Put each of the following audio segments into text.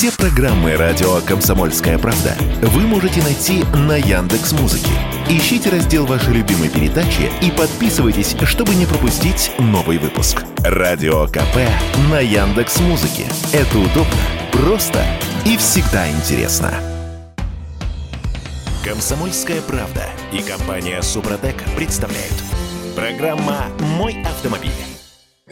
Все программы радио Комсомольская правда вы можете найти на Яндекс Музыке. Ищите раздел вашей любимой передачи и подписывайтесь, чтобы не пропустить новый выпуск. Радио КП на Яндекс Музыке. Это удобно, просто и всегда интересно. Комсомольская правда и компания Супротек представляют. Программа «Мой автомобиль».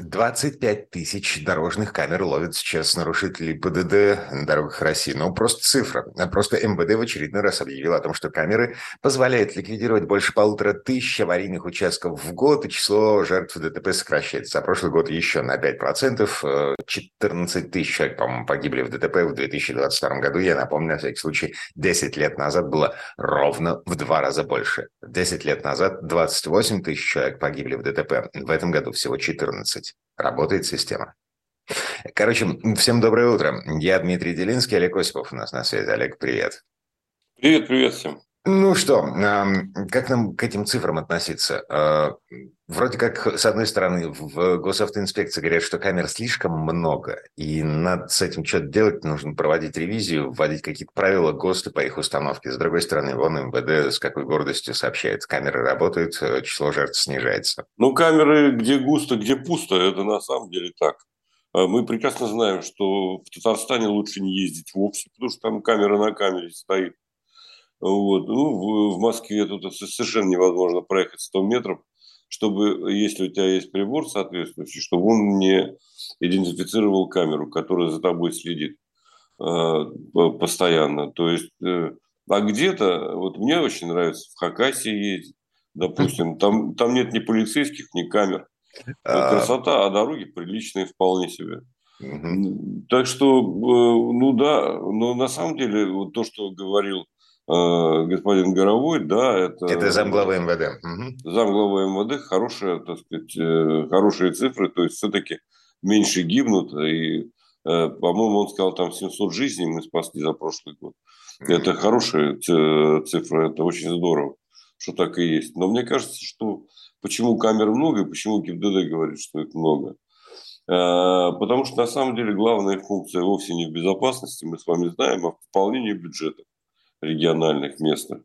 25 тысяч дорожных камер ловят сейчас нарушителей ПДД на дорогах России. Ну, просто цифра. Просто МВД в очередной раз объявил о том, что камеры позволяют ликвидировать больше полутора тысяч аварийных участков в год, и число жертв ДТП сокращается. За прошлый год еще на 5%. 14 э, тысяч человек, по-моему, погибли в ДТП в 2022 году. Я напомню, на всякий случай, 10 лет назад было ровно в два раза больше. 10 лет назад 28 тысяч человек погибли в ДТП. В этом году всего 14. Работает система. Короче, всем доброе утро. Я Дмитрий Делинский, Олег Осипов у нас на связи. Олег, привет. Привет, привет всем. Ну что, как нам к этим цифрам относиться? Вроде как, с одной стороны, в госавтоинспекции говорят, что камер слишком много, и надо с этим что-то делать, нужно проводить ревизию, вводить какие-то правила ГОСТы по их установке. С другой стороны, вон МВД с какой гордостью сообщает, камеры работают, э, число жертв снижается. Ну, камеры где густо, где пусто, это на самом деле так. А мы прекрасно знаем, что в Татарстане лучше не ездить вовсе, потому что там камера на камере стоит. Вот. Ну, в Москве тут совершенно невозможно проехать 100 метров, чтобы, если у тебя есть прибор соответствующий, чтобы он не идентифицировал камеру, которая за тобой следит э, постоянно. То есть, э, а где-то, вот мне очень нравится в Хакасии ездить, допустим, там, там нет ни полицейских, ни камер. А. Красота, а дороги приличные вполне себе. Угу. Так что, э, ну да, но на самом деле вот то, что говорил Э, господин Горовой, да, это... Это замглавы МВД. Угу. Замглавы МВД, хорошие, так сказать, э, хорошие цифры, то есть все-таки меньше гибнут, и, э, по-моему, он сказал, там 700 жизней мы спасли за прошлый год. Угу. Это хорошие цифры, это очень здорово, что так и есть. Но мне кажется, что почему камер много и почему ГИБДД говорит, что их много. Потому что на самом деле главная функция вовсе не в безопасности, мы с вами знаем, а в пополнении бюджета региональных, местных.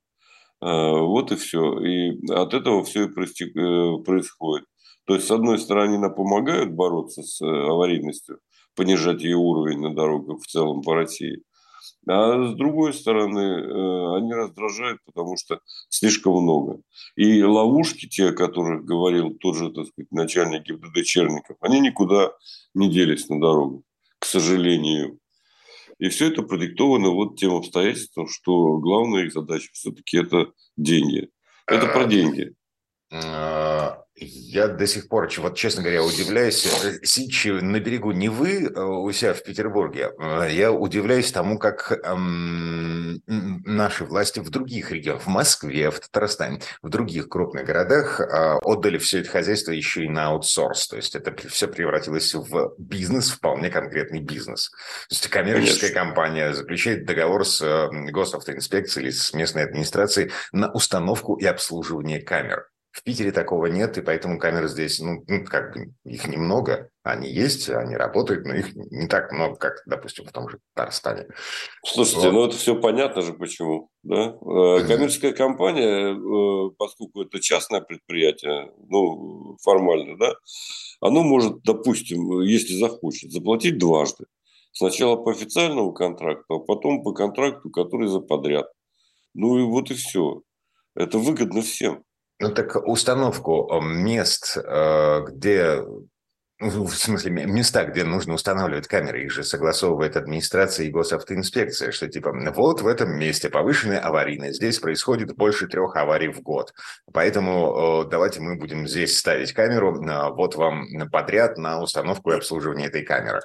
А, вот и все. И от этого все и э, происходит. То есть, с одной стороны, они помогают бороться с э, аварийностью, понижать ее уровень на дорогах в целом по России. А с другой стороны, э, они раздражают, потому что слишком много. И ловушки, те, о которых говорил тот же так сказать, начальник ГИБДД Черников, они никуда не делись на дорогу, к сожалению. И все это продиктовано вот тем обстоятельством, что главная их задача все-таки это деньги. Это про деньги. Я до сих пор, вот честно говоря, удивляюсь. Э, Сичи на берегу не вы э, у себя в Петербурге. А я удивляюсь тому, как эм, наши власти в других регионах, в Москве, в Татарстане, в других крупных городах э, отдали все это хозяйство еще и на аутсорс. То есть это все превратилось в бизнес, вполне конкретный бизнес. То есть коммерческая Конечно. компания заключает договор с э, госавтоинспекцией или с местной администрацией на установку и обслуживание камер. В Питере такого нет, и поэтому камеры здесь, ну, ну, как бы их немного. Они есть, они работают, но их не так много, как, допустим, в том же Татарстане. Слушайте, вот. ну это все понятно же почему. Да? Mm-hmm. Коммерческая компания, э, поскольку это частное предприятие, ну, формально, да, оно может, допустим, если захочет, заплатить дважды. Сначала по официальному контракту, а потом по контракту, который за подряд. Ну и вот и все. Это выгодно всем. Ну так установку э, мест, э, где ну, в смысле, места, где нужно устанавливать камеры, их же согласовывает администрация и госавтоинспекция, что типа вот в этом месте повышенная аварийность, здесь происходит больше трех аварий в год, поэтому э, давайте мы будем здесь ставить камеру, вот вам подряд на установку и обслуживание этой камеры.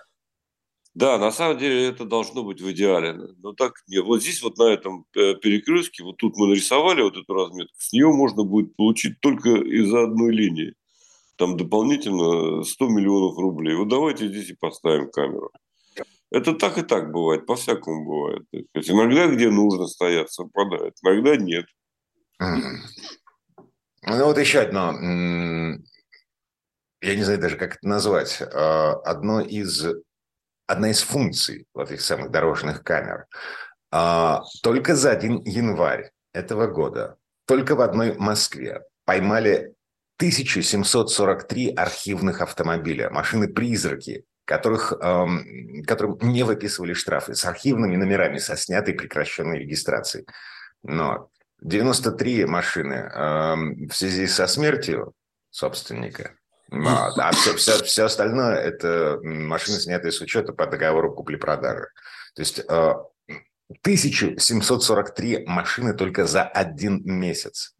Да, на самом деле это должно быть в идеале. Но так нет. Вот здесь вот на этом э, перекрестке, вот тут мы нарисовали вот эту разметку, с нее можно будет получить только из-за одной линии. Там дополнительно 100 миллионов рублей. Вот давайте здесь и поставим камеру. Это так и так бывает, по-всякому бывает. То есть иногда, где нужно стоять, совпадает, иногда нет. Ну вот еще одно, я не знаю даже, как это назвать, а, одно из одна из функций вот этих самых дорожных камер. А, только за один январь этого года, только в одной Москве поймали 1743 архивных автомобиля, машины-призраки, которых, эм, которым не выписывали штрафы, с архивными номерами, со снятой прекращенной регистрацией. Но 93 машины эм, в связи со смертью собственника, а, а все, все, все остальное – это машины, снятые с учета по договору купли-продажи. То есть э, 1743 машины только за один месяц.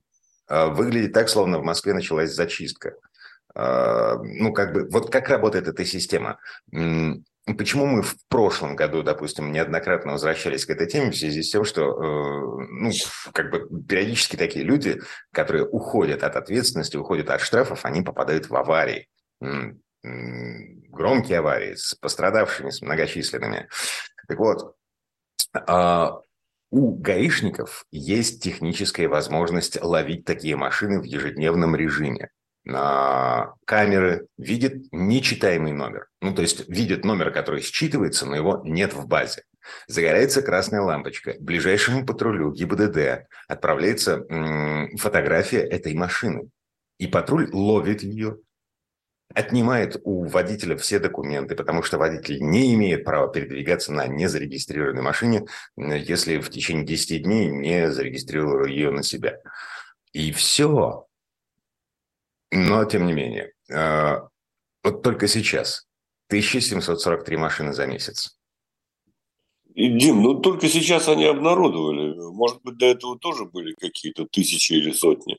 Э, выглядит так, словно в Москве началась зачистка. Э, ну, как бы, вот как работает эта система? Почему мы в прошлом году, допустим, неоднократно возвращались к этой теме в связи с тем, что, э, ну, как бы периодически такие люди, которые уходят от ответственности, уходят от штрафов, они попадают в аварии, громкие аварии с пострадавшими, с многочисленными. Так вот, а, у гаишников есть техническая возможность ловить такие машины в ежедневном режиме. Камеры видят нечитаемый номер. Ну, то есть видят номер, который считывается, но его нет в базе. Загорается красная лампочка. Ближайшему патрулю ГИБДД отправляется фотография этой машины. И патруль ловит ее, отнимает у водителя все документы, потому что водитель не имеет права передвигаться на незарегистрированной машине, если в течение 10 дней не зарегистрировал ее на себя. И все. Но, тем не менее, э, вот только сейчас 1743 машины за месяц. И, Дим, ну только сейчас они обнародовали. Может быть, до этого тоже были какие-то тысячи или сотни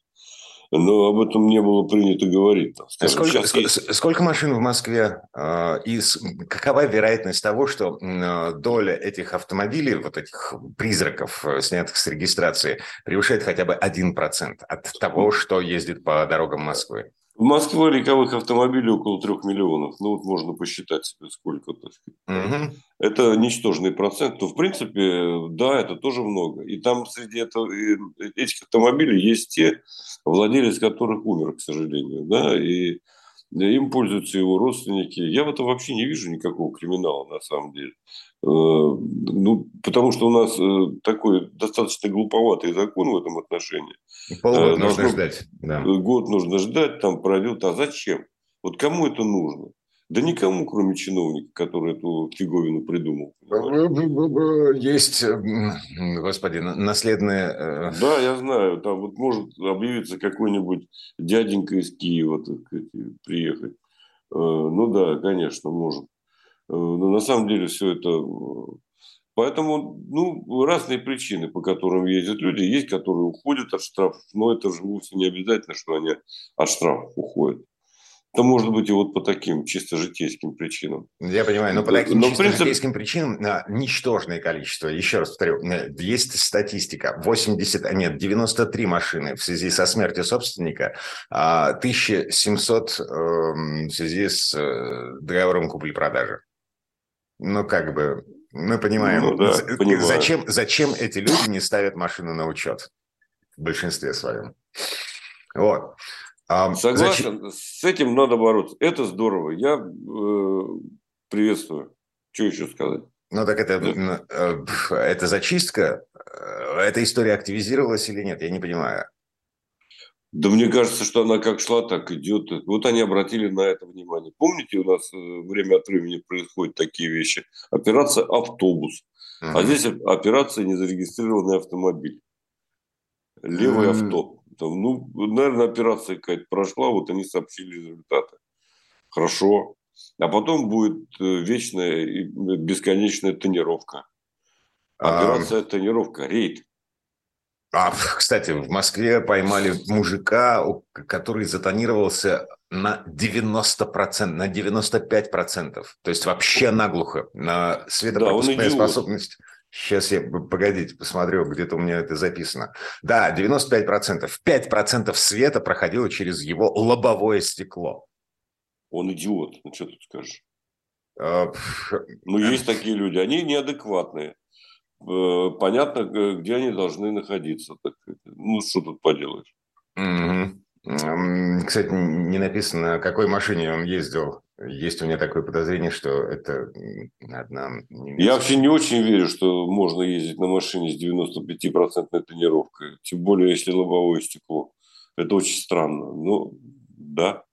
но об этом не было принято говорить. Скажем. Сколько, сколько, есть... сколько машин в Москве? Э, и какова вероятность того, что доля этих автомобилей, вот этих призраков, э, снятых с регистрации, превышает хотя бы 1% от того, что ездит по дорогам Москвы? В Москве легковых автомобилей около трех миллионов. Ну, вот можно посчитать себе, сколько. Так. Угу. Это ничтожный процент. То, в принципе, да, это тоже много. И там среди этого, этих автомобилей есть те, владелец которых умер, к сожалению. Да, и им пользуются его родственники. Я в этом вообще не вижу никакого криминала, на самом деле. Э, ну, потому что у нас э, такой достаточно глуповатый закон в этом отношении. Полгода э, нужно ждать. Да. Год нужно ждать, там пройдет. А зачем? Вот кому это нужно? Да никому, кроме чиновника, который эту фиговину придумал. Есть, господи, наследные... Да, я знаю. Там вот может объявиться какой-нибудь дяденька из Киева, так сказать, приехать. Ну да, конечно, может. Э, но на самом деле все это... Э, поэтому, ну, разные причины, по которым ездят люди. Есть, которые уходят от штрафов, но это же вовсе не обязательно, что они от штрафов уходят. Это может быть и вот по таким чисто житейским причинам. Я понимаю, но по таким но чисто принцип... житейским причинам на ничтожное количество. Еще раз повторю, э, есть статистика. 80, а нет, 93 машины в связи со смертью собственника, 1700 а эм, в связи с договором купли-продажи. Ну, как бы, мы понимаем, ну, да, зачем, зачем эти люди не ставят машину на учет в большинстве своем. Вот. А, Согласен, зачем... с этим надо бороться. Это здорово, я э, приветствую. Что еще сказать? Ну, так это, да. э, это зачистка? Э, эта история активизировалась или нет? Я не понимаю. Да мне кажется, что она как шла, так идет. Вот они обратили на это внимание. Помните, у нас э, время от времени происходят такие вещи. Операция «Автобус». Uh-huh. А здесь операция «Незарегистрированный автомобиль». Левое uh-huh. авто. Там, ну, наверное, операция какая-то прошла, вот они сообщили результаты. Хорошо. А потом будет э, вечная и бесконечная тонировка. Операция uh-huh. «Тонировка», рейд. А, кстати, в Москве поймали мужика, который затонировался на 90%, на 95%. То есть вообще наглухо. На светопропускная да, способность. Сейчас я, погодите, посмотрю, где-то у меня это записано. Да, 95%. 5% света проходило через его лобовое стекло. Он идиот, ну что тут скажешь? А, ну, есть такие люди, они неадекватные. Э, понятно, где они должны находиться. Так, ну, что тут поделаешь. Угу. Кстати, не написано, на какой машине он ездил. Есть у меня такое подозрение, что это одна... Немецкая... Я вообще не очень верю, что можно ездить на машине с 95% тонировкой. Тем более, если лобовое стекло. Это очень странно. Ну, да.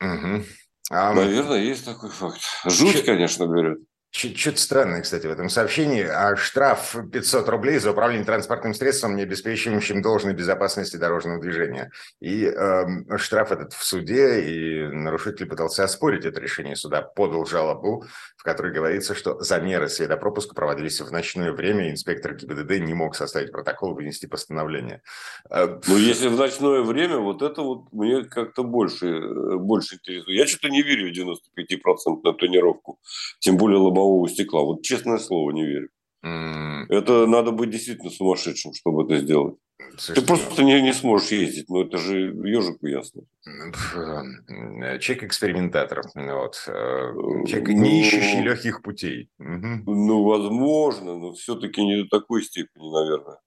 Угу. А... Наверное, есть такой факт. Жуть, Ч... конечно, берет. Что-то странное, кстати, в этом сообщении. А штраф 500 рублей за управление транспортным средством, не обеспечивающим должной безопасности дорожного движения. И э, штраф этот в суде, и нарушитель пытался оспорить это решение суда, подал жалобу, в которой говорится, что замеры светопропуска проводились в ночное время, и инспектор ГИБДД не мог составить протокол, вынести постановление. Э, ну, если в ночное время, вот это вот мне как-то больше, э, больше интересует. Я что-то не верю в 95% на тренировку, тем более лобового стекла. Вот честное слово, не верю. Mm. Это надо быть действительно сумасшедшим, чтобы это сделать. Слушайте, Ты просто не, не сможешь ездить, но это же ежику ясно. Человек экспериментатор, вот. Э, человек, ну, не ищущий легких путей. Ну, возможно, но все-таки не до такой степени, наверное.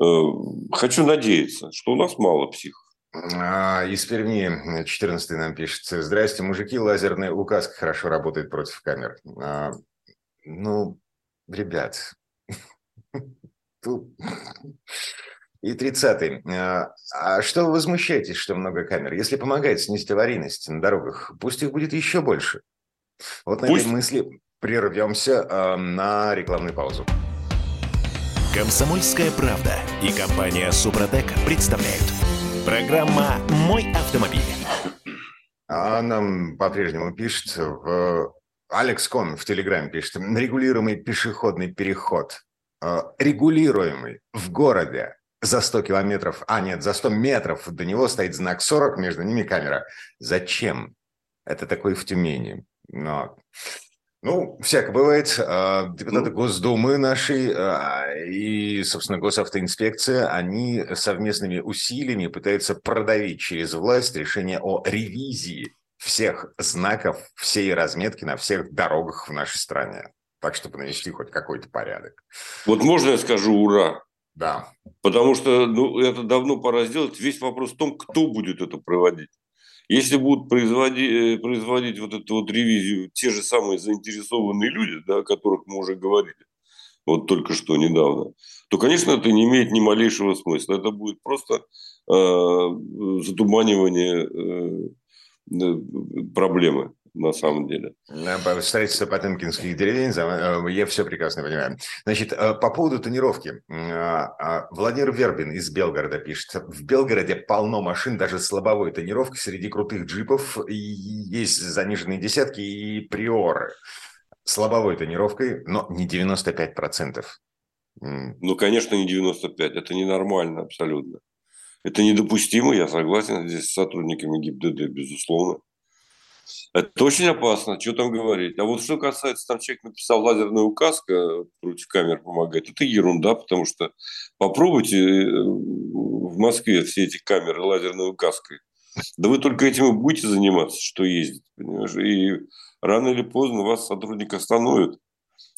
Э, хочу надеяться, что у нас мало психов. А, из Перми 14 нам пишет. Здрасте, мужики, лазерная указка хорошо работает против камер. А, ну, ребят, тут... И 30-й. А, а что вы возмущаетесь, что много камер? Если помогает снизить аварийность на дорогах, пусть их будет еще больше. Вот на пусть... этой мысли прервемся э, на рекламную паузу. Комсомольская правда и компания Супротек представляют. Программа «Мой автомобиль». А нам по-прежнему пишет в Алекс Кон в Телеграме пишет, регулируемый пешеходный переход, э, регулируемый в городе за 100 километров, а нет, за 100 метров до него стоит знак 40, между ними камера. Зачем? Это такое в Тюмени. Но ну, всяко бывает. Депутаты ну, Госдумы нашей а, и, собственно, госавтоинспекция, они совместными усилиями пытаются продавить через власть решение о ревизии всех знаков, всей разметки на всех дорогах в нашей стране. Так, чтобы навести хоть какой-то порядок. Вот можно я скажу «Ура»? Да. Потому что ну, это давно пора сделать. Весь вопрос в том, кто будет это проводить. Если будут производить, э, производить вот эту вот ревизию те же самые заинтересованные люди, да, о которых мы уже говорили, вот только что недавно, то, конечно, это не имеет ни малейшего смысла. Это будет просто э, затуманивание э, Э, проблемы на самом деле. Строительство потемкинских деревень, э, я все прекрасно понимаю. Значит, э, по поводу тонировки. А, Владимир Вербин из Белгорода пишет. В Белгороде полно машин, даже с лобовой тонировкой. Среди крутых джипов есть заниженные десятки и приоры. С лобовой тонировкой, но не 95%. Ну, конечно, не 95. Это ненормально абсолютно. Это недопустимо, я согласен здесь с сотрудниками ГИБДД, безусловно. Это очень опасно, что там говорить. А вот что касается, там человек написал лазерная указка против камер помогает, это ерунда, потому что попробуйте э, в Москве все эти камеры лазерной указкой. Да вы только этим и будете заниматься, что ездить, понимаешь? И рано или поздно вас сотрудник остановит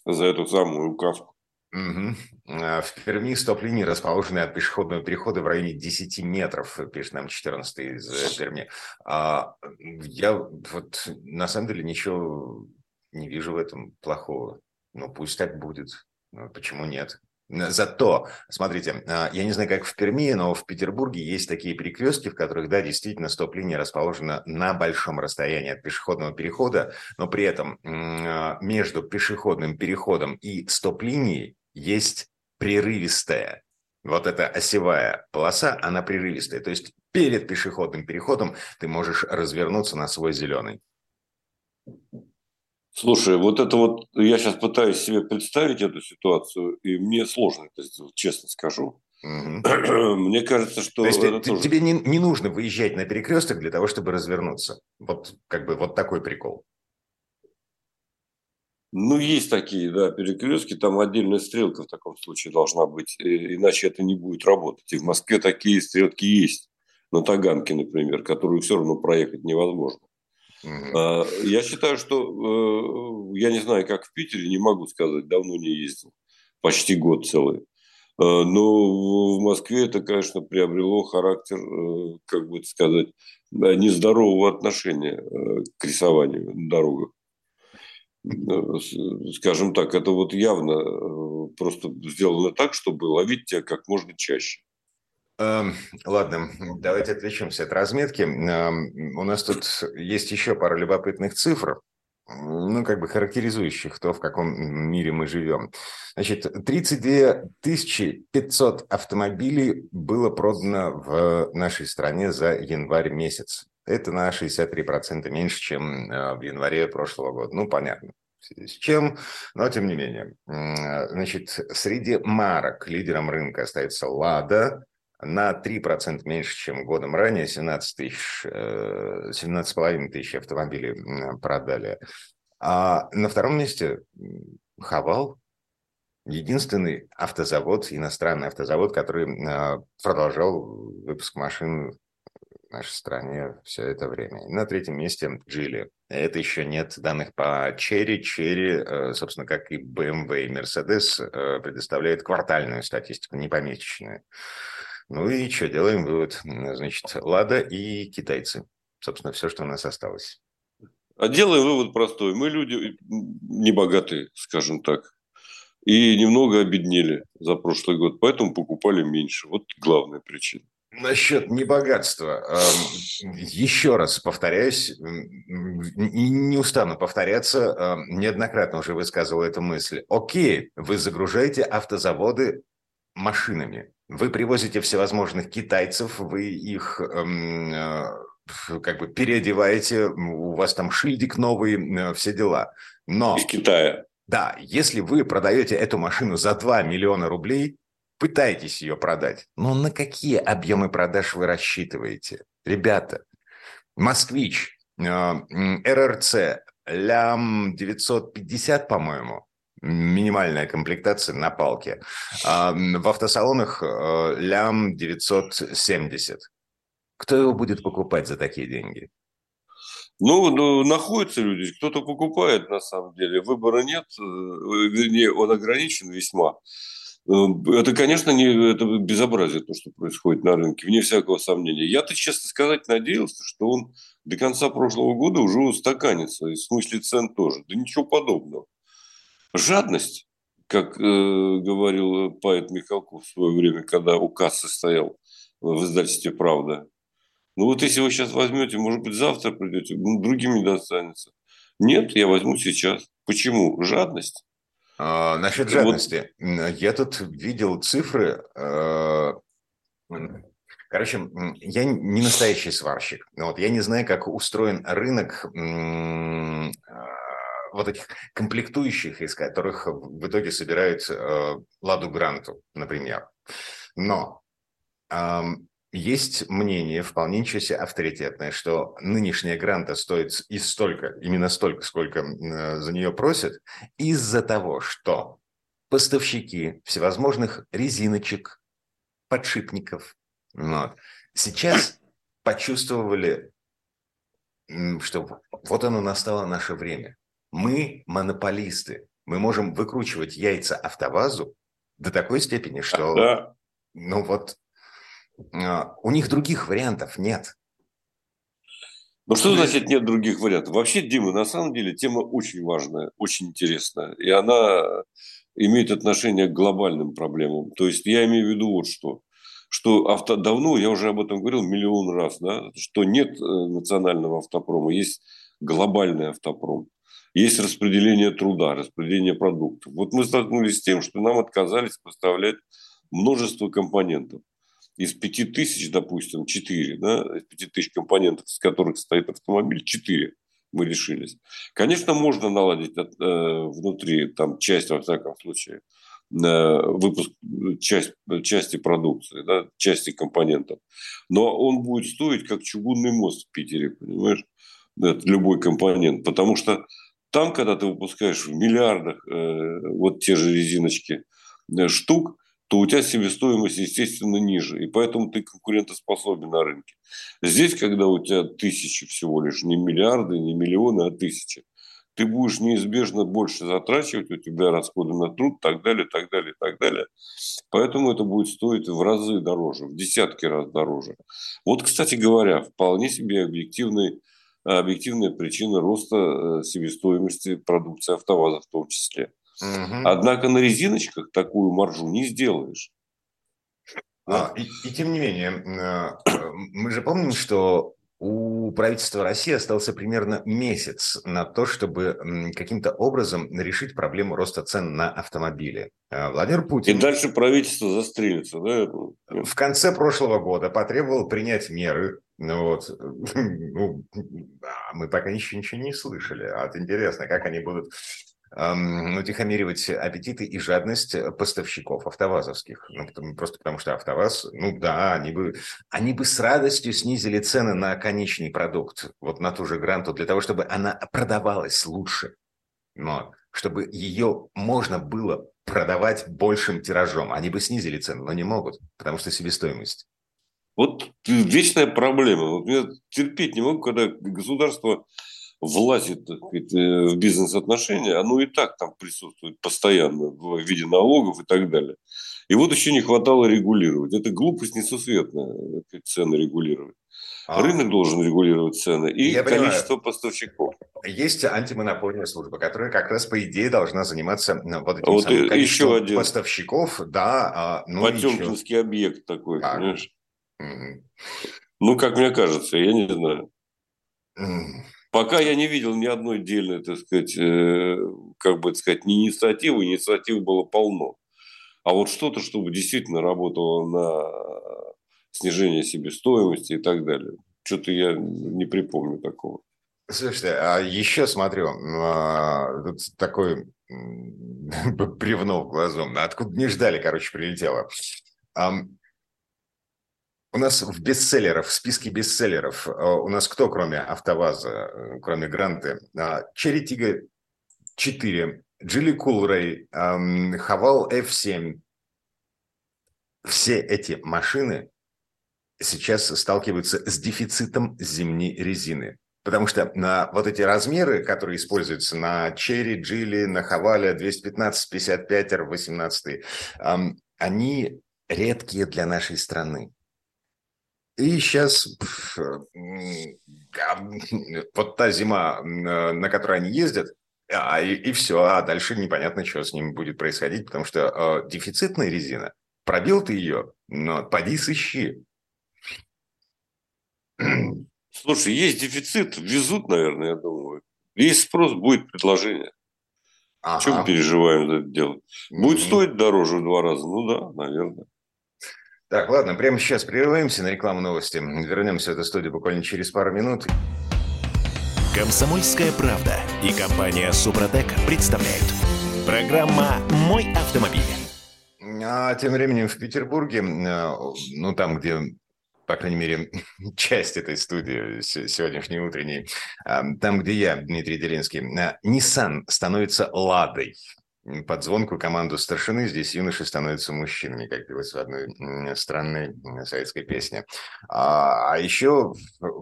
за эту самую указку. Угу. В Перми стоп-линии расположены от пешеходного перехода в районе 10 метров, пишет нам 14 из э, Перми. А я вот на самом деле ничего не вижу в этом плохого. Ну, пусть так будет. Ну, почему нет? Зато, смотрите, а, я не знаю, как в Перми, но в Петербурге есть такие перекрестки, в которых, да, действительно стоп-линия расположена на большом расстоянии от пешеходного перехода, но при этом а, между пешеходным переходом и стоп-линией есть прерывистая. Вот эта осевая полоса, она прерывистая. То есть перед пешеходным переходом ты можешь развернуться на свой зеленый. Слушай, вот это вот, я сейчас пытаюсь себе представить эту ситуацию, и мне сложно это сделать, честно скажу. Угу. Мне кажется, что... То есть ты, тоже... тебе не, не нужно выезжать на перекресток для того, чтобы развернуться. Вот как бы вот такой прикол. Ну, есть такие, да, перекрестки, там отдельная стрелка в таком случае должна быть, иначе это не будет работать. И в Москве такие стрелки есть, на Таганке, например, которую все равно проехать невозможно. Угу. Я считаю, что, э, я не знаю, как в Питере, не могу сказать, давно не ездил, почти год целый. но в Москве это, конечно, приобрело характер, как бы сказать, нездорового отношения к рисованию на дорогах. Скажем так, это вот явно просто сделано так, чтобы ловить тебя как можно чаще. Эм, ладно, давайте отвлечемся от разметки. Эм, у нас тут есть еще пара любопытных цифр, ну, как бы характеризующих то, в каком мире мы живем. Значит, 32 500 автомобилей было продано в нашей стране за январь месяц. Это на 63% меньше, чем э, в январе прошлого года. Ну, понятно с чем, но тем не менее. Значит, среди марок лидером рынка остается «Лада», на 3% меньше, чем годом ранее, 17 тысяч, 17,5 тысяч автомобилей продали. А на втором месте Хавал, единственный автозавод, иностранный автозавод, который продолжал выпуск машин нашей стране все это время. И на третьем месте Джили. Это еще нет данных по Черри. Черри, э, собственно, как и BMW и Mercedes, э, предоставляет квартальную статистику, не помесячную. Ну и что, делаем вывод. Значит, Лада и китайцы. Собственно, все, что у нас осталось. А делаем вывод простой. Мы люди небогатые, скажем так. И немного обеднели за прошлый год, поэтому покупали меньше. Вот главная причина. Насчет небогатства. Еще раз повторяюсь, не устану повторяться, неоднократно уже высказывал эту мысль. Окей, вы загружаете автозаводы машинами. Вы привозите всевозможных китайцев, вы их эм, э, как бы переодеваете, у вас там шильдик новый, э, все дела. Но... Из Китая. Да, если вы продаете эту машину за 2 миллиона рублей, пытаетесь ее продать. Но на какие объемы продаж вы рассчитываете? Ребята, «Москвич», э, РРЦ, Лям 950, по-моему, минимальная комплектация на палке. А в автосалонах э, лям 970. Кто его будет покупать за такие деньги? Ну, ну, находятся люди, кто-то покупает на самом деле, выбора нет, э, вернее, он ограничен весьма. Э, это, конечно, не это безобразие, то, что происходит на рынке, вне всякого сомнения. Я-то, честно сказать, надеялся, что он до конца прошлого года уже устаканится, и в смысле цен тоже. Да ничего подобного. Жадность, как э, говорил поэт Михалков в свое время, когда у кассы стоял в издательстве «Правда». Ну вот если вы сейчас возьмете, может быть, завтра придете, ну, другим не достанется. Нет, я возьму сейчас. Почему? Жадность. А, насчет жадности. Вот. Я тут видел цифры. Э, короче, я не настоящий сварщик. Вот я не знаю, как устроен рынок вот этих комплектующих, из которых в итоге собирают э, Ладу Гранту, например. Но есть мнение, вполне себе авторитетное, что нынешняя гранта стоит и столько, именно столько, сколько э, за нее просят, из-за того, что поставщики всевозможных резиночек, подшипников, вот, сейчас почувствовали, что вот оно настало наше время. Мы монополисты. Мы можем выкручивать яйца автовазу до такой степени, что... Да. Ну вот, у них других вариантов нет. Ну что значит нет других вариантов? Вообще, Дима, на самом деле тема очень важная, очень интересная. И она имеет отношение к глобальным проблемам. То есть я имею в виду вот что. Что авто... давно, я уже об этом говорил миллион раз, да, что нет э, национального автопрома, есть глобальный автопром есть распределение труда, распределение продуктов. Вот мы столкнулись с тем, что нам отказались поставлять множество компонентов. Из пяти тысяч, допустим, четыре, да, из пяти тысяч компонентов, из которых стоит автомобиль, четыре мы решились. Конечно, можно наладить э, внутри там часть, во всяком случае, э, выпуск часть, части продукции, да, части компонентов. Но он будет стоить как чугунный мост в Питере, понимаешь? Это любой компонент. Потому что там, когда ты выпускаешь в миллиардах э, вот те же резиночки э, штук, то у тебя себестоимость, естественно, ниже. И поэтому ты конкурентоспособен на рынке. Здесь, когда у тебя тысячи всего лишь, не миллиарды, не миллионы, а тысячи, ты будешь неизбежно больше затрачивать, у тебя расходы на труд, так далее, так далее, так далее. Поэтому это будет стоить в разы дороже, в десятки раз дороже. Вот, кстати говоря, вполне себе объективный, объективная причина роста э, себестоимости продукции АвтоВАЗа в том числе. Угу. Однако на резиночках такую маржу не сделаешь. А, и, и тем не менее, э, мы же помним, что у правительства России остался примерно месяц на то, чтобы каким-то образом решить проблему роста цен на автомобили. А, Владимир Путин... И дальше правительство застрелится, да? В конце прошлого года потребовал принять меры. Ну вот. Ну, мы пока еще ничего не слышали. А вот интересно, как они будут утихомиривать аппетиты и жадность поставщиков автовазовских. Ну, просто потому что автоваз, ну да, они бы, они бы с радостью снизили цены на конечный продукт, вот на ту же гранту, для того, чтобы она продавалась лучше. Но чтобы ее можно было продавать большим тиражом. Они бы снизили цену, но не могут, потому что себестоимость. Вот вечная проблема. Вот я терпеть не могу, когда государство влазит так сказать, э, в бизнес-отношения, оно и так там присутствует постоянно в виде налогов и так далее. И вот еще не хватало регулировать. Это глупость несусветная, цены регулировать. А. Рынок должен регулировать цены и Я количество понимаю. поставщиков. Есть антимонопольная служба, которая как раз по идее должна заниматься ну, вот этим вот самым еще один. поставщиков. Да, а, ну Потемкинский еще... объект такой, так. понимаешь? Угу. Ну, как мне кажется, я не знаю. Пока я не видел ни одной отдельной, так сказать, э, как бы сказать, не инициативы, инициатив было полно. А вот что-то, чтобы действительно работало на снижение себестоимости и так далее. Что-то я не припомню такого. Слушайте, а еще смотрю, а, тут такой бревно в глазу. Откуда не ждали, короче, прилетело. У нас в бестселлерах, в списке бестселлеров, э, у нас кто, кроме АвтоВАЗа, э, кроме Гранты? Черри Тига 4, Джили Кулрей, Хавал F7. Все эти машины сейчас сталкиваются с дефицитом зимней резины. Потому что на вот эти размеры, которые используются на Черри, Джили, на Хавале 215, 55, 18, они редкие для нашей страны. И сейчас вот та зима, на которой они ездят, а, и, и все, а дальше непонятно, что с ними будет происходить, потому что э, дефицитная резина, пробил ты ее, но поди сыщи. Слушай, есть дефицит, везут, наверное, я думаю. Есть спрос, будет предложение. Ага. Чем переживаем за это дело? Будет mm-hmm. стоить дороже в два раза? Ну да, наверное. Так, ладно, прямо сейчас прерываемся на рекламу новости. Вернемся в эту студию буквально через пару минут. Комсомольская правда и компания Супротек представляют. Программа «Мой автомобиль». А тем временем в Петербурге, э, ну там, где по крайней мере, часть этой студии сегодняшней утренней, э, там, где я, Дмитрий Делинский, э, Nissan становится «Ладой» под звонкую команду старшины здесь юноши становятся мужчинами, как пелось в одной странной советской песне. А, а еще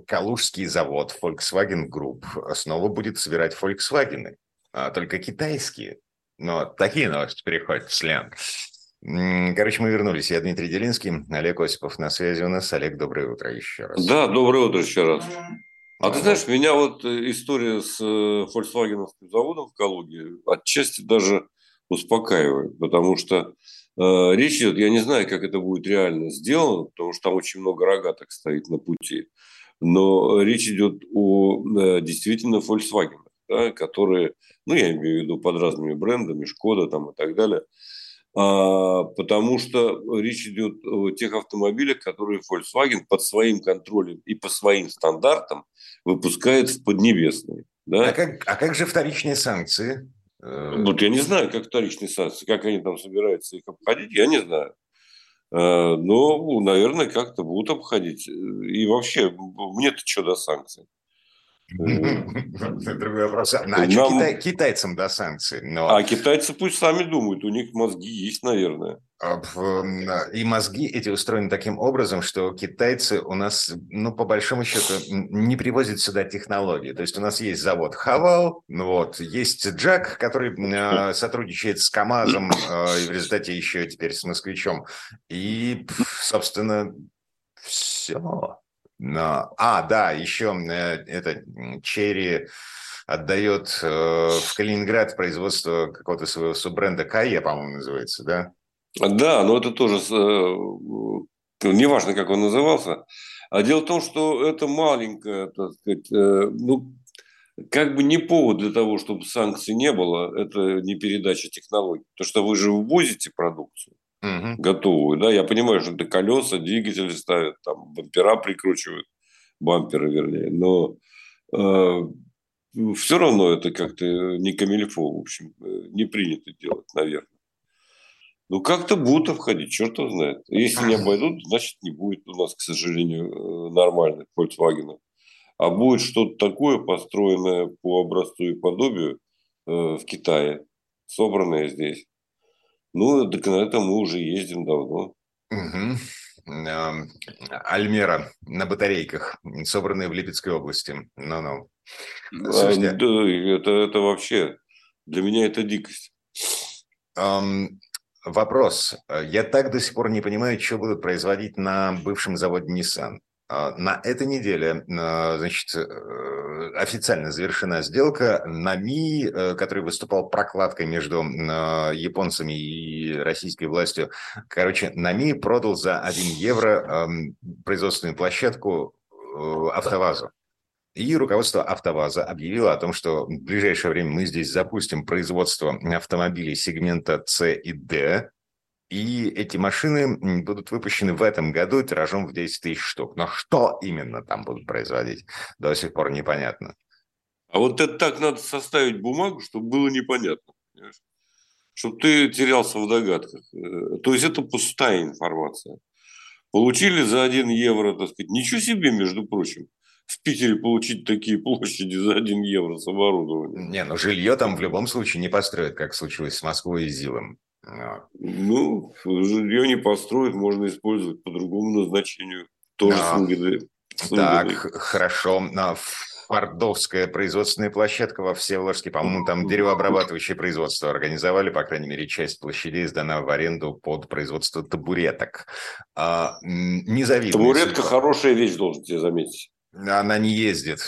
Калужский завод Volkswagen Group снова будет собирать Volkswagen, а, только китайские. Но такие новости переходят в сленг. Короче, мы вернулись. Я Дмитрий Делинский, Олег Осипов на связи у нас. Олег, доброе утро еще раз. Да, доброе утро еще раз. А ты знаешь, меня вот э, история с э, Volkswagen заводом в Калуге отчасти даже успокаивает, потому что э, речь идет, я не знаю, как это будет реально сделано, потому что там очень много рогаток стоит на пути, но речь идет о э, действительно Volkswagen, да, которые, ну, я имею в виду под разными брендами, Шкода там и так далее, а, потому что речь идет о тех автомобилях, которые Volkswagen под своим контролем и по своим стандартам выпускает в Поднебесной. Да? А, как, а как же вторичные санкции? Э, вот я не знаю, как вторичные санкции, как они там собираются их обходить, я не знаю. Э, но, наверное, как-то будут обходить. И вообще, мне-то что до санкций? Другой вопрос. А Нам... Китай, китайцам до санкций? Но... А китайцы пусть сами думают, у них мозги есть, наверное. А, и мозги эти устроены таким образом, что китайцы у нас, ну, по большому счету, не привозят сюда технологии. То есть у нас есть завод Хавал, ну вот, есть Джак, который э, сотрудничает с КАМАЗом, э, и в результате еще теперь с Москвичом. И, собственно, все. А, да, еще э, это Черри отдает э, в Калининград производство какого-то своего суббренда Кая, по-моему, называется, да? Да, но это тоже, э, неважно, как он назывался. А дело в том, что это маленькое, так сказать, ну, как бы не повод для того, чтобы санкций не было, это не передача технологий. То, что вы же ввозите продукцию угу. готовую. Да? Я понимаю, что это колеса, двигатели ставят, там бампера прикручивают, бамперы вернее. Но э, все равно это как-то не камильфо, в общем, э, не принято делать, наверное. Ну, как-то будут входить, черт его знает. Если не обойдут, значит, не будет у нас, к сожалению, э, нормальных Volkswagen. А будет что-то такое, построенное по образцу и подобию э, в Китае, собранное здесь. Ну, так на это мы уже ездим давно. Угу. Альмера на батарейках, собранные в Липецкой области. Ну-ну. Слушайте, а, да, это, это вообще, для меня это дикость. Um, вопрос. Я так до сих пор не понимаю, что будут производить на бывшем заводе Nissan. А, на этой неделе, а, значит, э, официально завершена сделка. НАМИ, э, который выступал прокладкой между а, японцами и российской властью, короче, НАМИ продал за 1 евро производственную площадку э, «АвтоВАЗу». И руководство «АвтоВАЗа» объявило о том, что в ближайшее время мы здесь запустим производство автомобилей сегмента С и Д, и эти машины будут выпущены в этом году тиражом в 10 тысяч штук. Но что именно там будут производить, до сих пор непонятно. А вот это так надо составить бумагу, чтобы было непонятно. Понимаешь? Чтобы ты терялся в догадках. Э, то есть это пустая информация. Получили за 1 евро, так сказать, ничего себе, между прочим в Питере получить такие площади за 1 евро с оборудованием. Не, ну жилье там в любом случае не построят, как случилось с Москвой и Зилом. Ну, жилье не построить, можно использовать по другому назначению. Тоже а, с Так, хорошо. Фордовская производственная площадка во Всеволожске, по-моему, там деревообрабатывающее производство организовали, по крайней мере, часть площадей сдана в аренду под производство табуреток. А, независимо. Табуретка хорошая вещь, должен тебе заметить. Она не ездит.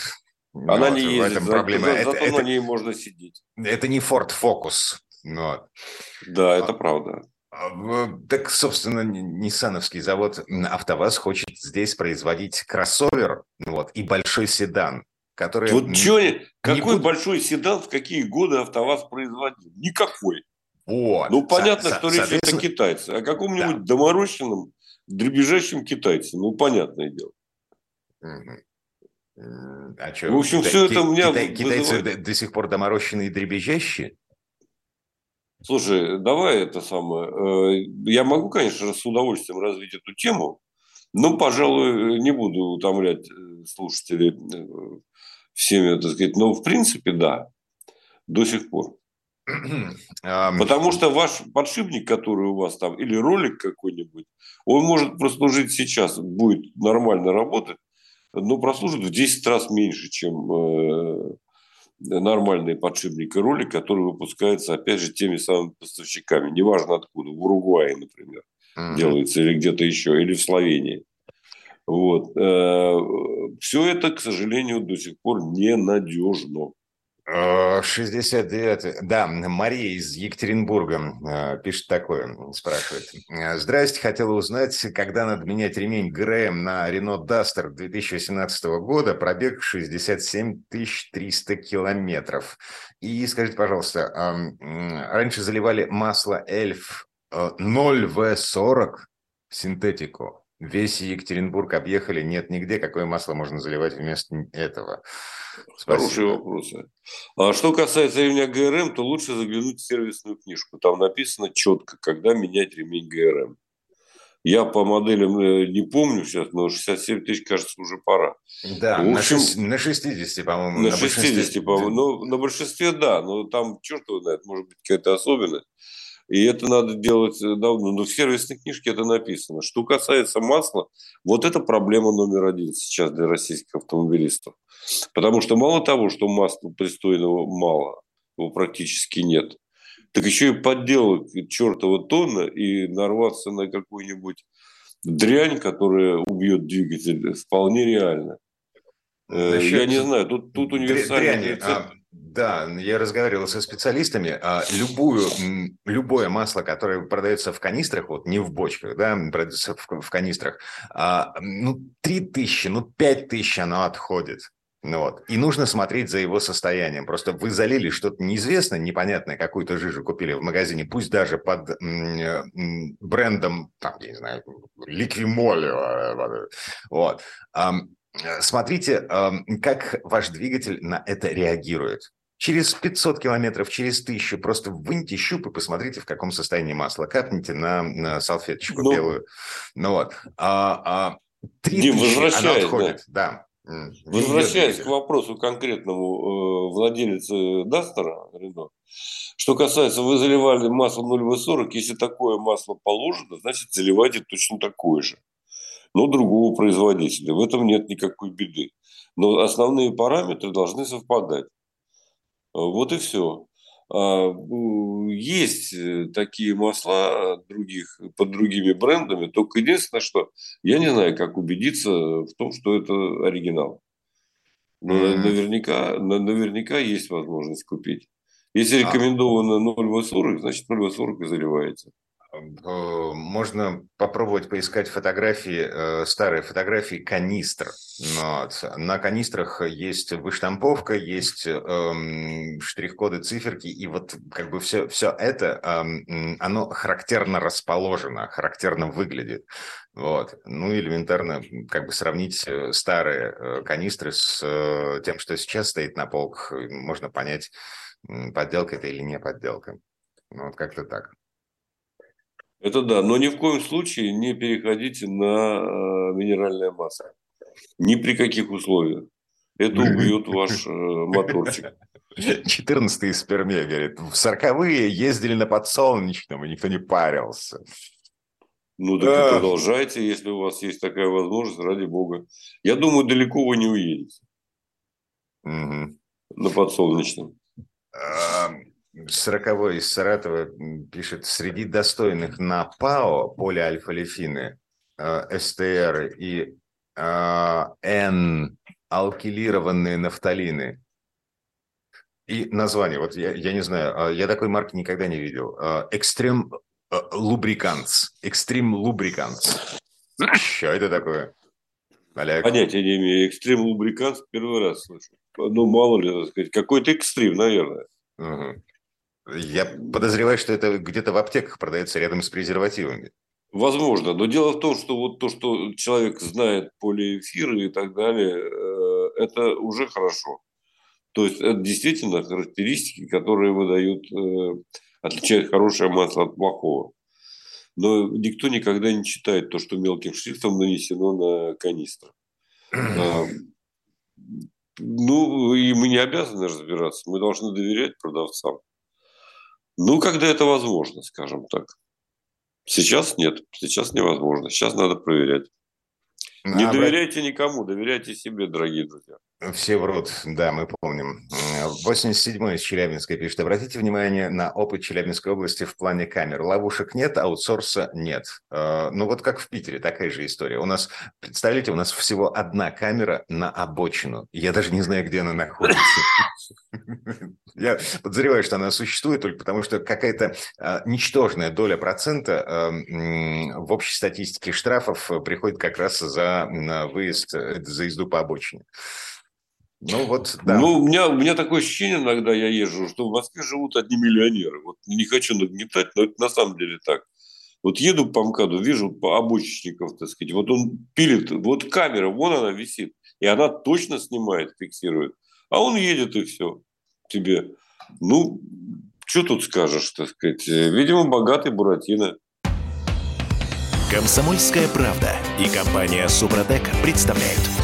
Она вот, не ездит. В этом проблема. За, это, зато это, на ней можно сидеть. Это не Ford Focus. Вот. Да, это а, правда. А, так, собственно, Ниссановский завод АвтоВАЗ хочет здесь производить кроссовер вот, и большой седан. Который вот не, что, какой не большой седан в какие годы АвтоВАЗ производил? Никакой. Вот. Ну, понятно, со, что речь идет о китайце. О каком-нибудь да. доморощенном, дребезжащем китайце. Ну, понятное дело. А что, в общем, китай, все это у меня китай, Китайцы до, до сих пор доморощенные и дребезжащие? Слушай, давай это самое. Э, я могу, конечно, с удовольствием развить эту тему, но, пожалуй, не буду утомлять э, слушателей э, всеми, так сказать. Но, в принципе, да, до сих пор. Потому что ваш подшипник, который у вас там, или ролик какой-нибудь, он может прослужить сейчас, будет нормально работать, но прослужит в 10 раз меньше, чем нормальные подшипники ролик, которые выпускаются, опять же, теми самыми поставщиками. Неважно откуда. В Уругвае, например, uh-huh. делается, или где-то еще, или в Словении. Вот. Э, Все это, к сожалению, до сих пор ненадежно. 69 э, Да, Мария из Екатеринбурга э, пишет такое, спрашивает. «Э, Здрасте, хотела узнать, когда надо менять ремень ГРМ на Renault Duster 2018 года, пробег 67 300 километров. И скажите, пожалуйста, раньше заливали масло Эльф 0В40 синтетику. Весь Екатеринбург объехали, нет нигде, какое масло можно заливать вместо этого. Спасибо. Хорошие вопросы. А что касается ремня ГРМ, то лучше заглянуть в сервисную книжку. Там написано четко, когда менять ремень ГРМ. Я по моделям э, не помню сейчас, но 67 тысяч, кажется, уже пора. Да, в общем, на, 60, по-моему. На, на 60, по-моему. Ну, на большинстве, да, но там черт его знает, может быть, какая-то особенность. И это надо делать э, давно. Но в сервисной книжке это написано. Что касается масла, вот это проблема номер один сейчас для российских автомобилистов. Потому что мало того, что масла пристойного мало, его практически нет, так еще и подделать чертова тонна и нарваться на какую-нибудь дрянь, которая убьет двигатель, вполне реально. Насчет... Э, я не знаю, тут, тут универсальный дряни, А, да, я разговаривал со специалистами. А, любую, любое масло, которое продается в канистрах, вот не в бочках, да, продается в, в канистрах, а, ну, 3 тысячи, ну, 5 тысяч оно отходит. Ну вот. И нужно смотреть за его состоянием. Просто вы залили что-то неизвестное, непонятное, какую-то жижу купили в магазине, пусть даже под э, брендом, там, я не знаю, ликвимоль. Э, вот. Смотрите, как ваш двигатель на это реагирует. Через 500 километров, через 1000 просто выньте щуп и посмотрите, в каком состоянии масло. Капните на, на салфеточку ну, белую. Ну вот. А, а 3000 оно отходит. Да. да. Возвращаясь к вопросу конкретному э, владельца Дастера Рено, что касается, вы заливали масло 0В40, если такое масло положено, значит заливайте точно такое же, но другого производителя. В этом нет никакой беды. Но основные параметры должны совпадать. Вот и все. А, есть э, такие масла других, под другими брендами, только единственное, что я не знаю, как убедиться в том, что это оригинал. Но mm-hmm. наверняка, наверняка есть возможность купить. Если а. рекомендовано 0В40, значит 0В40 и заливается. Э, можно попробовать поискать фотографии, э, старые фотографии канистр. Вот. На канистрах есть выштамповка, есть эм, штрих-коды, циферки, и вот как бы все, все это, эм, оно характерно расположено, характерно выглядит. Вот. Ну, элементарно как бы сравнить э, старые канистры с тем, что сейчас стоит на полках, можно понять, подделка это или не подделка. Ну, вот как-то так. Это да, но ни в коем случае не переходите на э, минеральное масло. Ни при каких условиях. Это убьет ваш э, моторчик. 14-й сперме, говорит. В 40-е ездили на подсолнечном, и никто не парился. Ну, так и продолжайте, если у вас есть такая возможность, ради бога. Я думаю, далеко вы не уедете. Угу. На подсолнечном. 40 из Саратова пишет, среди достойных на ПАО полиальфа-лефины, э, СТР и э, N-алкилированные нафталины. И название, вот я, я не знаю, э, я такой марки никогда не видел. Экстрем лубриканс. Экстрем лубриканс. Что это такое? Олег? Понятия не имею. Экстрем лубриканс первый раз слышу. Ну, мало ли, так сказать. Какой-то экстрим, наверное. Угу. Я подозреваю, что это где-то в аптеках продается рядом с презервативами. Возможно, но дело в том, что вот то, что человек знает полиэфиры и так далее, э, это уже хорошо. То есть это действительно характеристики, которые выдают, э, отличают хорошее масло от плохого. Но никто никогда не читает то, что мелким шрифтом нанесено на канистры. А, ну, и мы не обязаны разбираться, мы должны доверять продавцам. Ну, когда это возможно, скажем так. Сейчас нет, сейчас невозможно. Сейчас надо проверять. Не доверяйте никому, доверяйте себе, дорогие друзья. Все врут, да, мы помним. 87-й из Челябинска пишет. Обратите внимание на опыт Челябинской области в плане камер. Ловушек нет, аутсорса нет. Э, ну вот как в Питере, такая же история. У нас, представляете, у нас всего одна камера на обочину. Я даже не знаю, где она находится. Я подозреваю, что она существует только потому, что какая-то э, ничтожная доля процента э, в общей статистике штрафов приходит как раз за выезд, за езду по обочине. Ну вот, да. Ну, у меня, у меня такое ощущение иногда, я езжу, что в Москве живут одни миллионеры. Вот не хочу нагнетать, но это на самом деле так. Вот еду по МКАДу, вижу по обочечников, так сказать, вот он пилит, вот камера, вон она висит, и она точно снимает, фиксирует. А он едет, и все тебе. Ну, что тут скажешь, так сказать. Видимо, богатый Буратино. Комсомольская правда и компания Супротек представляют.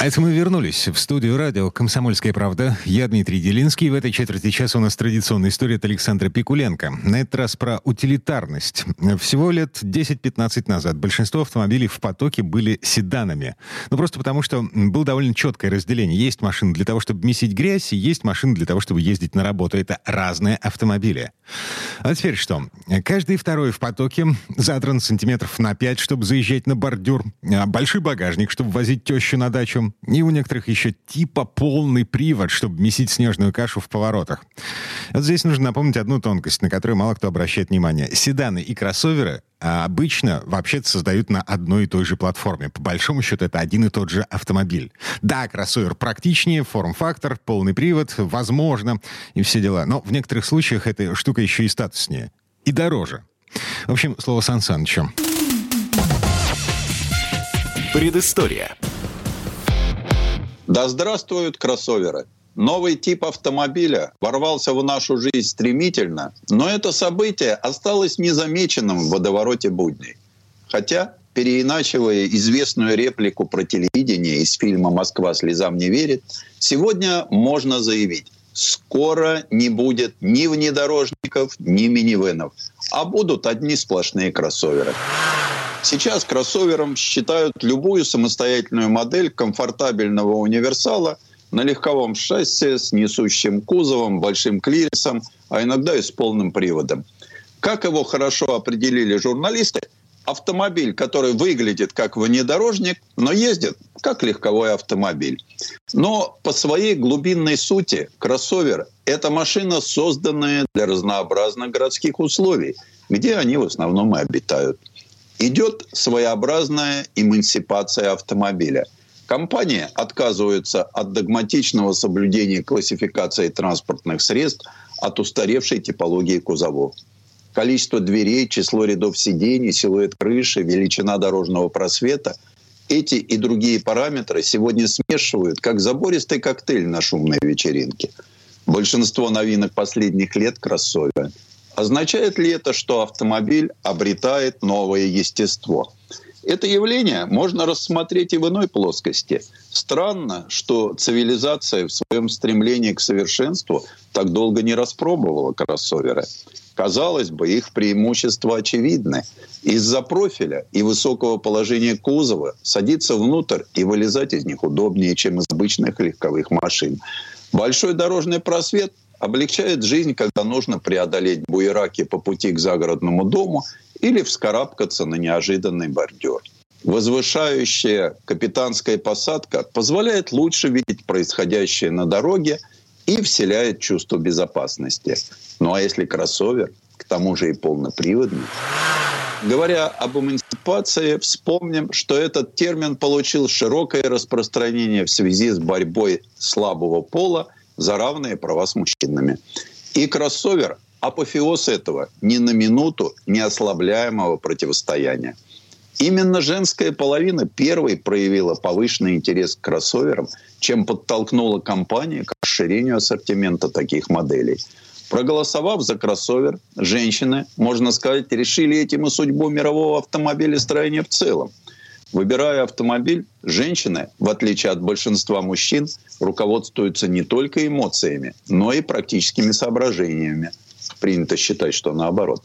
А это мы вернулись в студию радио «Комсомольская правда». Я Дмитрий Делинский. В этой четверти часа у нас традиционная история от Александра Пикуленко. На этот раз про утилитарность. Всего лет 10-15 назад большинство автомобилей в потоке были седанами. Ну, просто потому, что было довольно четкое разделение. Есть машины для того, чтобы месить грязь, и есть машины для того, чтобы ездить на работу. Это разные автомобили. А теперь что? Каждый второй в потоке задран сантиметров на 5, чтобы заезжать на бордюр. А большой багажник, чтобы возить тещу на дачу и у некоторых еще типа полный привод, чтобы месить снежную кашу в поворотах. Вот здесь нужно напомнить одну тонкость, на которую мало кто обращает внимание. Седаны и кроссоверы а обычно вообще-то создают на одной и той же платформе. По большому счету это один и тот же автомобиль. Да, кроссовер практичнее, форм-фактор, полный привод, возможно, и все дела. Но в некоторых случаях эта штука еще и статуснее. И дороже. В общем, слово Сан Санычу. Предыстория. Да здравствуют кроссоверы! Новый тип автомобиля ворвался в нашу жизнь стремительно, но это событие осталось незамеченным в водовороте будней. Хотя, переиначивая известную реплику про телевидение из фильма «Москва слезам не верит», сегодня можно заявить, скоро не будет ни внедорожников, ни минивенов, а будут одни сплошные кроссоверы. Сейчас кроссовером считают любую самостоятельную модель комфортабельного универсала на легковом шасси с несущим кузовом, большим клиренсом, а иногда и с полным приводом. Как его хорошо определили журналисты, автомобиль, который выглядит как внедорожник, но ездит как легковой автомобиль. Но по своей глубинной сути кроссовер – это машина, созданная для разнообразных городских условий, где они в основном и обитают идет своеобразная эмансипация автомобиля. Компания отказывается от догматичного соблюдения классификации транспортных средств от устаревшей типологии кузовов. Количество дверей, число рядов сидений, силуэт крыши, величина дорожного просвета – эти и другие параметры сегодня смешивают как забористый коктейль на шумной вечеринке. Большинство новинок последних лет – кроссоверы – Означает ли это, что автомобиль обретает новое естество? Это явление можно рассмотреть и в иной плоскости. Странно, что цивилизация в своем стремлении к совершенству так долго не распробовала кроссоверы. Казалось бы, их преимущества очевидны. Из-за профиля и высокого положения кузова садиться внутрь и вылезать из них удобнее, чем из обычных легковых машин. Большой дорожный просвет облегчает жизнь, когда нужно преодолеть буераки по пути к загородному дому или вскарабкаться на неожиданный бордюр. Возвышающая капитанская посадка позволяет лучше видеть происходящее на дороге и вселяет чувство безопасности. Ну а если кроссовер, к тому же и полноприводный, Говоря об эмансипации, вспомним, что этот термин получил широкое распространение в связи с борьбой слабого пола за равные права с мужчинами. И кроссовер – апофеоз этого ни на минуту не ослабляемого противостояния. Именно женская половина первой проявила повышенный интерес к кроссоверам, чем подтолкнула компанию к расширению ассортимента таких моделей. Проголосовав за кроссовер, женщины, можно сказать, решили этим и судьбу мирового автомобилестроения в целом – Выбирая автомобиль, женщины, в отличие от большинства мужчин, руководствуются не только эмоциями, но и практическими соображениями. Принято считать, что наоборот.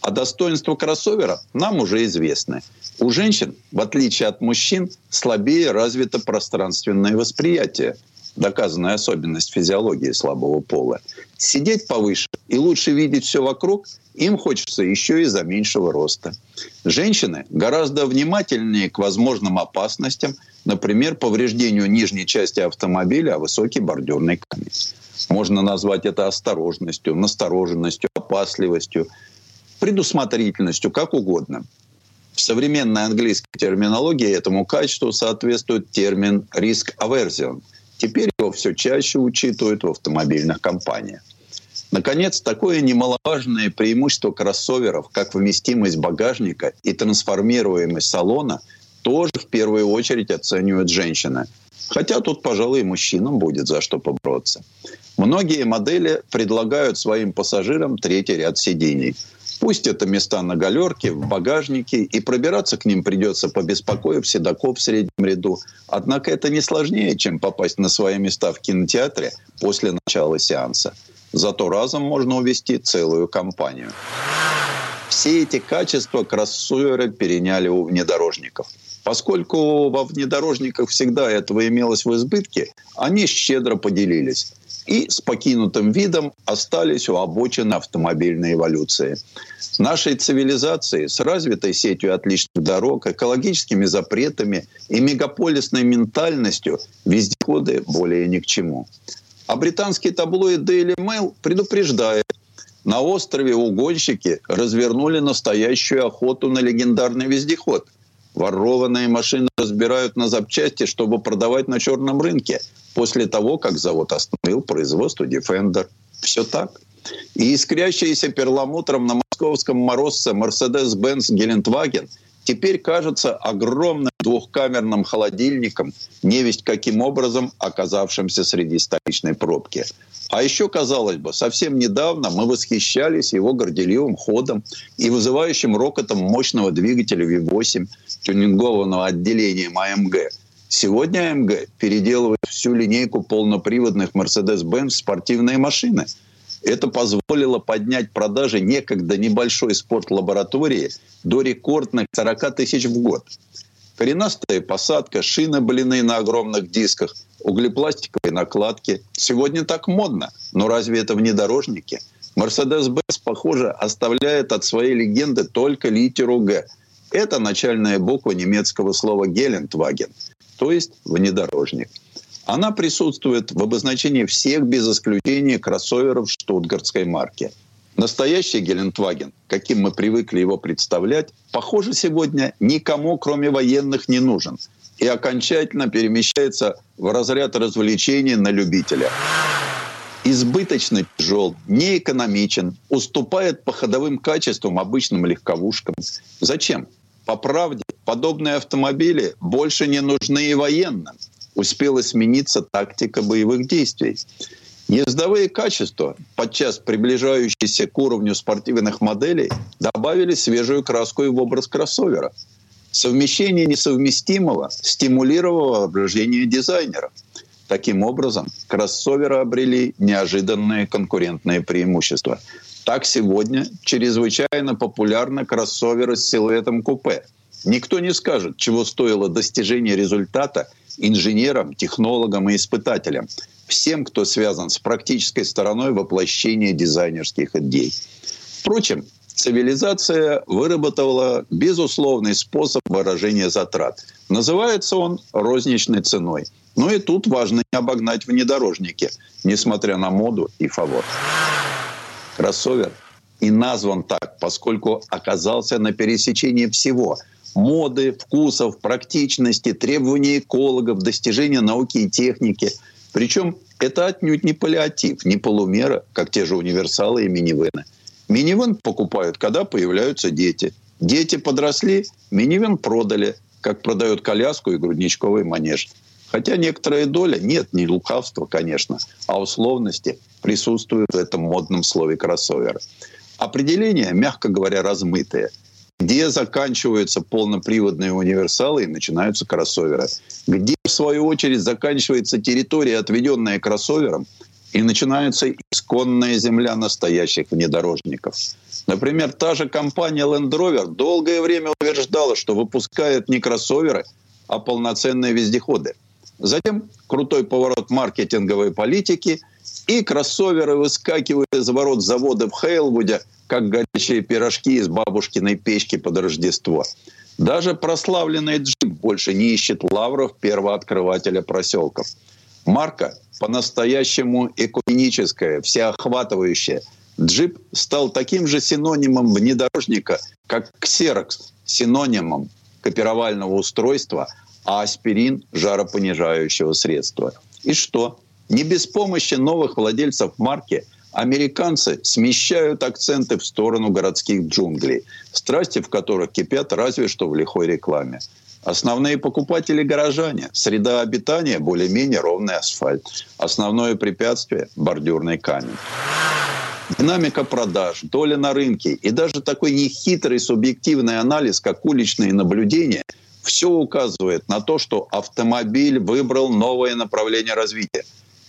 А достоинства кроссовера нам уже известны. У женщин, в отличие от мужчин, слабее развито пространственное восприятие – доказанная особенность физиологии слабого пола. Сидеть повыше и лучше видеть все вокруг им хочется еще и за меньшего роста. Женщины гораздо внимательнее к возможным опасностям, например, повреждению нижней части автомобиля, а высокий бордюрный камень. Можно назвать это осторожностью, настороженностью, опасливостью, предусмотрительностью, как угодно. В современной английской терминологии этому качеству соответствует термин «риск aversion», Теперь его все чаще учитывают в автомобильных компаниях. Наконец, такое немаловажное преимущество кроссоверов, как вместимость багажника и трансформируемость салона, тоже в первую очередь оценивают женщины. Хотя тут, пожалуй, мужчинам будет за что побороться. Многие модели предлагают своим пассажирам третий ряд сидений. Пусть это места на галерке, в багажнике, и пробираться к ним придется, побеспокоив седаков в среднем ряду. Однако это не сложнее, чем попасть на свои места в кинотеатре после начала сеанса. Зато разом можно увести целую компанию. Все эти качества кроссоверы переняли у внедорожников. Поскольку во внедорожниках всегда этого имелось в избытке, они щедро поделились и с покинутым видом остались у обочины автомобильной эволюции. Нашей цивилизации с развитой сетью отличных дорог, экологическими запретами и мегаполисной ментальностью вездеходы более ни к чему. А британский таблоид Daily Mail предупреждает, на острове угонщики развернули настоящую охоту на легендарный вездеход. Ворованные машины разбирают на запчасти, чтобы продавать на черном рынке после того, как завод остановил производство Defender. Все так. И искрящийся перламутром на московском морозце Mercedes-Benz Гелендваген теперь кажется огромным двухкамерным холодильником, невесть каким образом оказавшимся среди столичной пробки. А еще, казалось бы, совсем недавно мы восхищались его горделивым ходом и вызывающим рокотом мощного двигателя V8, тюнингованного отделением АМГ – Сегодня АМГ переделывает всю линейку полноприводных Mercedes-Benz спортивные машины. Это позволило поднять продажи некогда небольшой спортлаборатории до рекордных 40 тысяч в год. Коренастая посадка, шины блины на огромных дисках, углепластиковые накладки. Сегодня так модно, но разве это внедорожники? Mercedes-Benz, похоже, оставляет от своей легенды только литеру «Г». Это начальная буква немецкого слова «Гелендваген» то есть внедорожник. Она присутствует в обозначении всех без исключения кроссоверов штутгартской марки. Настоящий Гелендваген, каким мы привыкли его представлять, похоже, сегодня никому, кроме военных, не нужен и окончательно перемещается в разряд развлечений на любителя. Избыточно тяжел, неэкономичен, уступает по ходовым качествам обычным легковушкам. Зачем? По правде, подобные автомобили больше не нужны и военным. Успела смениться тактика боевых действий. Ездовые качества, подчас приближающиеся к уровню спортивных моделей, добавили свежую краску и в образ кроссовера. Совмещение несовместимого стимулировало воображение дизайнера. Таким образом, кроссоверы обрели неожиданные конкурентные преимущества. Так сегодня чрезвычайно популярны кроссоверы с силуэтом купе. Никто не скажет, чего стоило достижение результата инженерам, технологам и испытателям, всем, кто связан с практической стороной воплощения дизайнерских идей. Впрочем, цивилизация выработала безусловный способ выражения затрат. Называется он розничной ценой. Но и тут важно не обогнать внедорожники, несмотря на моду и фавор кроссовер и назван так, поскольку оказался на пересечении всего – моды, вкусов, практичности, требований экологов, достижения науки и техники. Причем это отнюдь не паллиатив, не полумера, как те же универсалы и минивены. Минивен покупают, когда появляются дети. Дети подросли, минивен продали, как продают коляску и грудничковый манеж. Хотя некоторая доля, нет, не лукавства, конечно, а условности присутствует в этом модном слове кроссовер. Определение, мягко говоря, размытое. Где заканчиваются полноприводные универсалы и начинаются кроссоверы. Где, в свою очередь, заканчивается территория, отведенная кроссовером, и начинается исконная земля настоящих внедорожников. Например, та же компания Land Rover долгое время утверждала, что выпускает не кроссоверы, а полноценные вездеходы – Затем крутой поворот маркетинговой политики, и кроссоверы выскакивают из ворот завода в Хейлвуде, как горячие пирожки из бабушкиной печки под Рождество. Даже прославленный джип больше не ищет лавров первооткрывателя проселков. Марка по-настоящему экуменическая, всеохватывающая. Джип стал таким же синонимом внедорожника, как ксерокс синонимом копировального устройства – а аспирин – жаропонижающего средства. И что? Не без помощи новых владельцев марки американцы смещают акценты в сторону городских джунглей, страсти в которых кипят разве что в лихой рекламе. Основные покупатели – горожане. Среда обитания – более-менее ровный асфальт. Основное препятствие – бордюрный камень. Динамика продаж, доля на рынке и даже такой нехитрый субъективный анализ, как уличные наблюдения, все указывает на то, что автомобиль выбрал новое направление развития,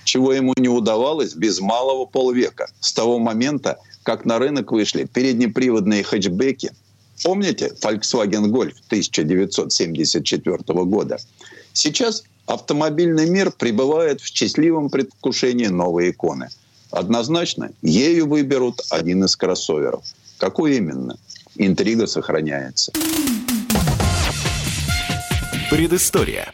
чего ему не удавалось без малого полвека, с того момента, как на рынок вышли переднеприводные хэтчбеки. Помните Volkswagen Golf 1974 года? Сейчас автомобильный мир пребывает в счастливом предвкушении новой иконы – Однозначно, ею выберут один из кроссоверов. Какой именно? Интрига сохраняется. Предыстория.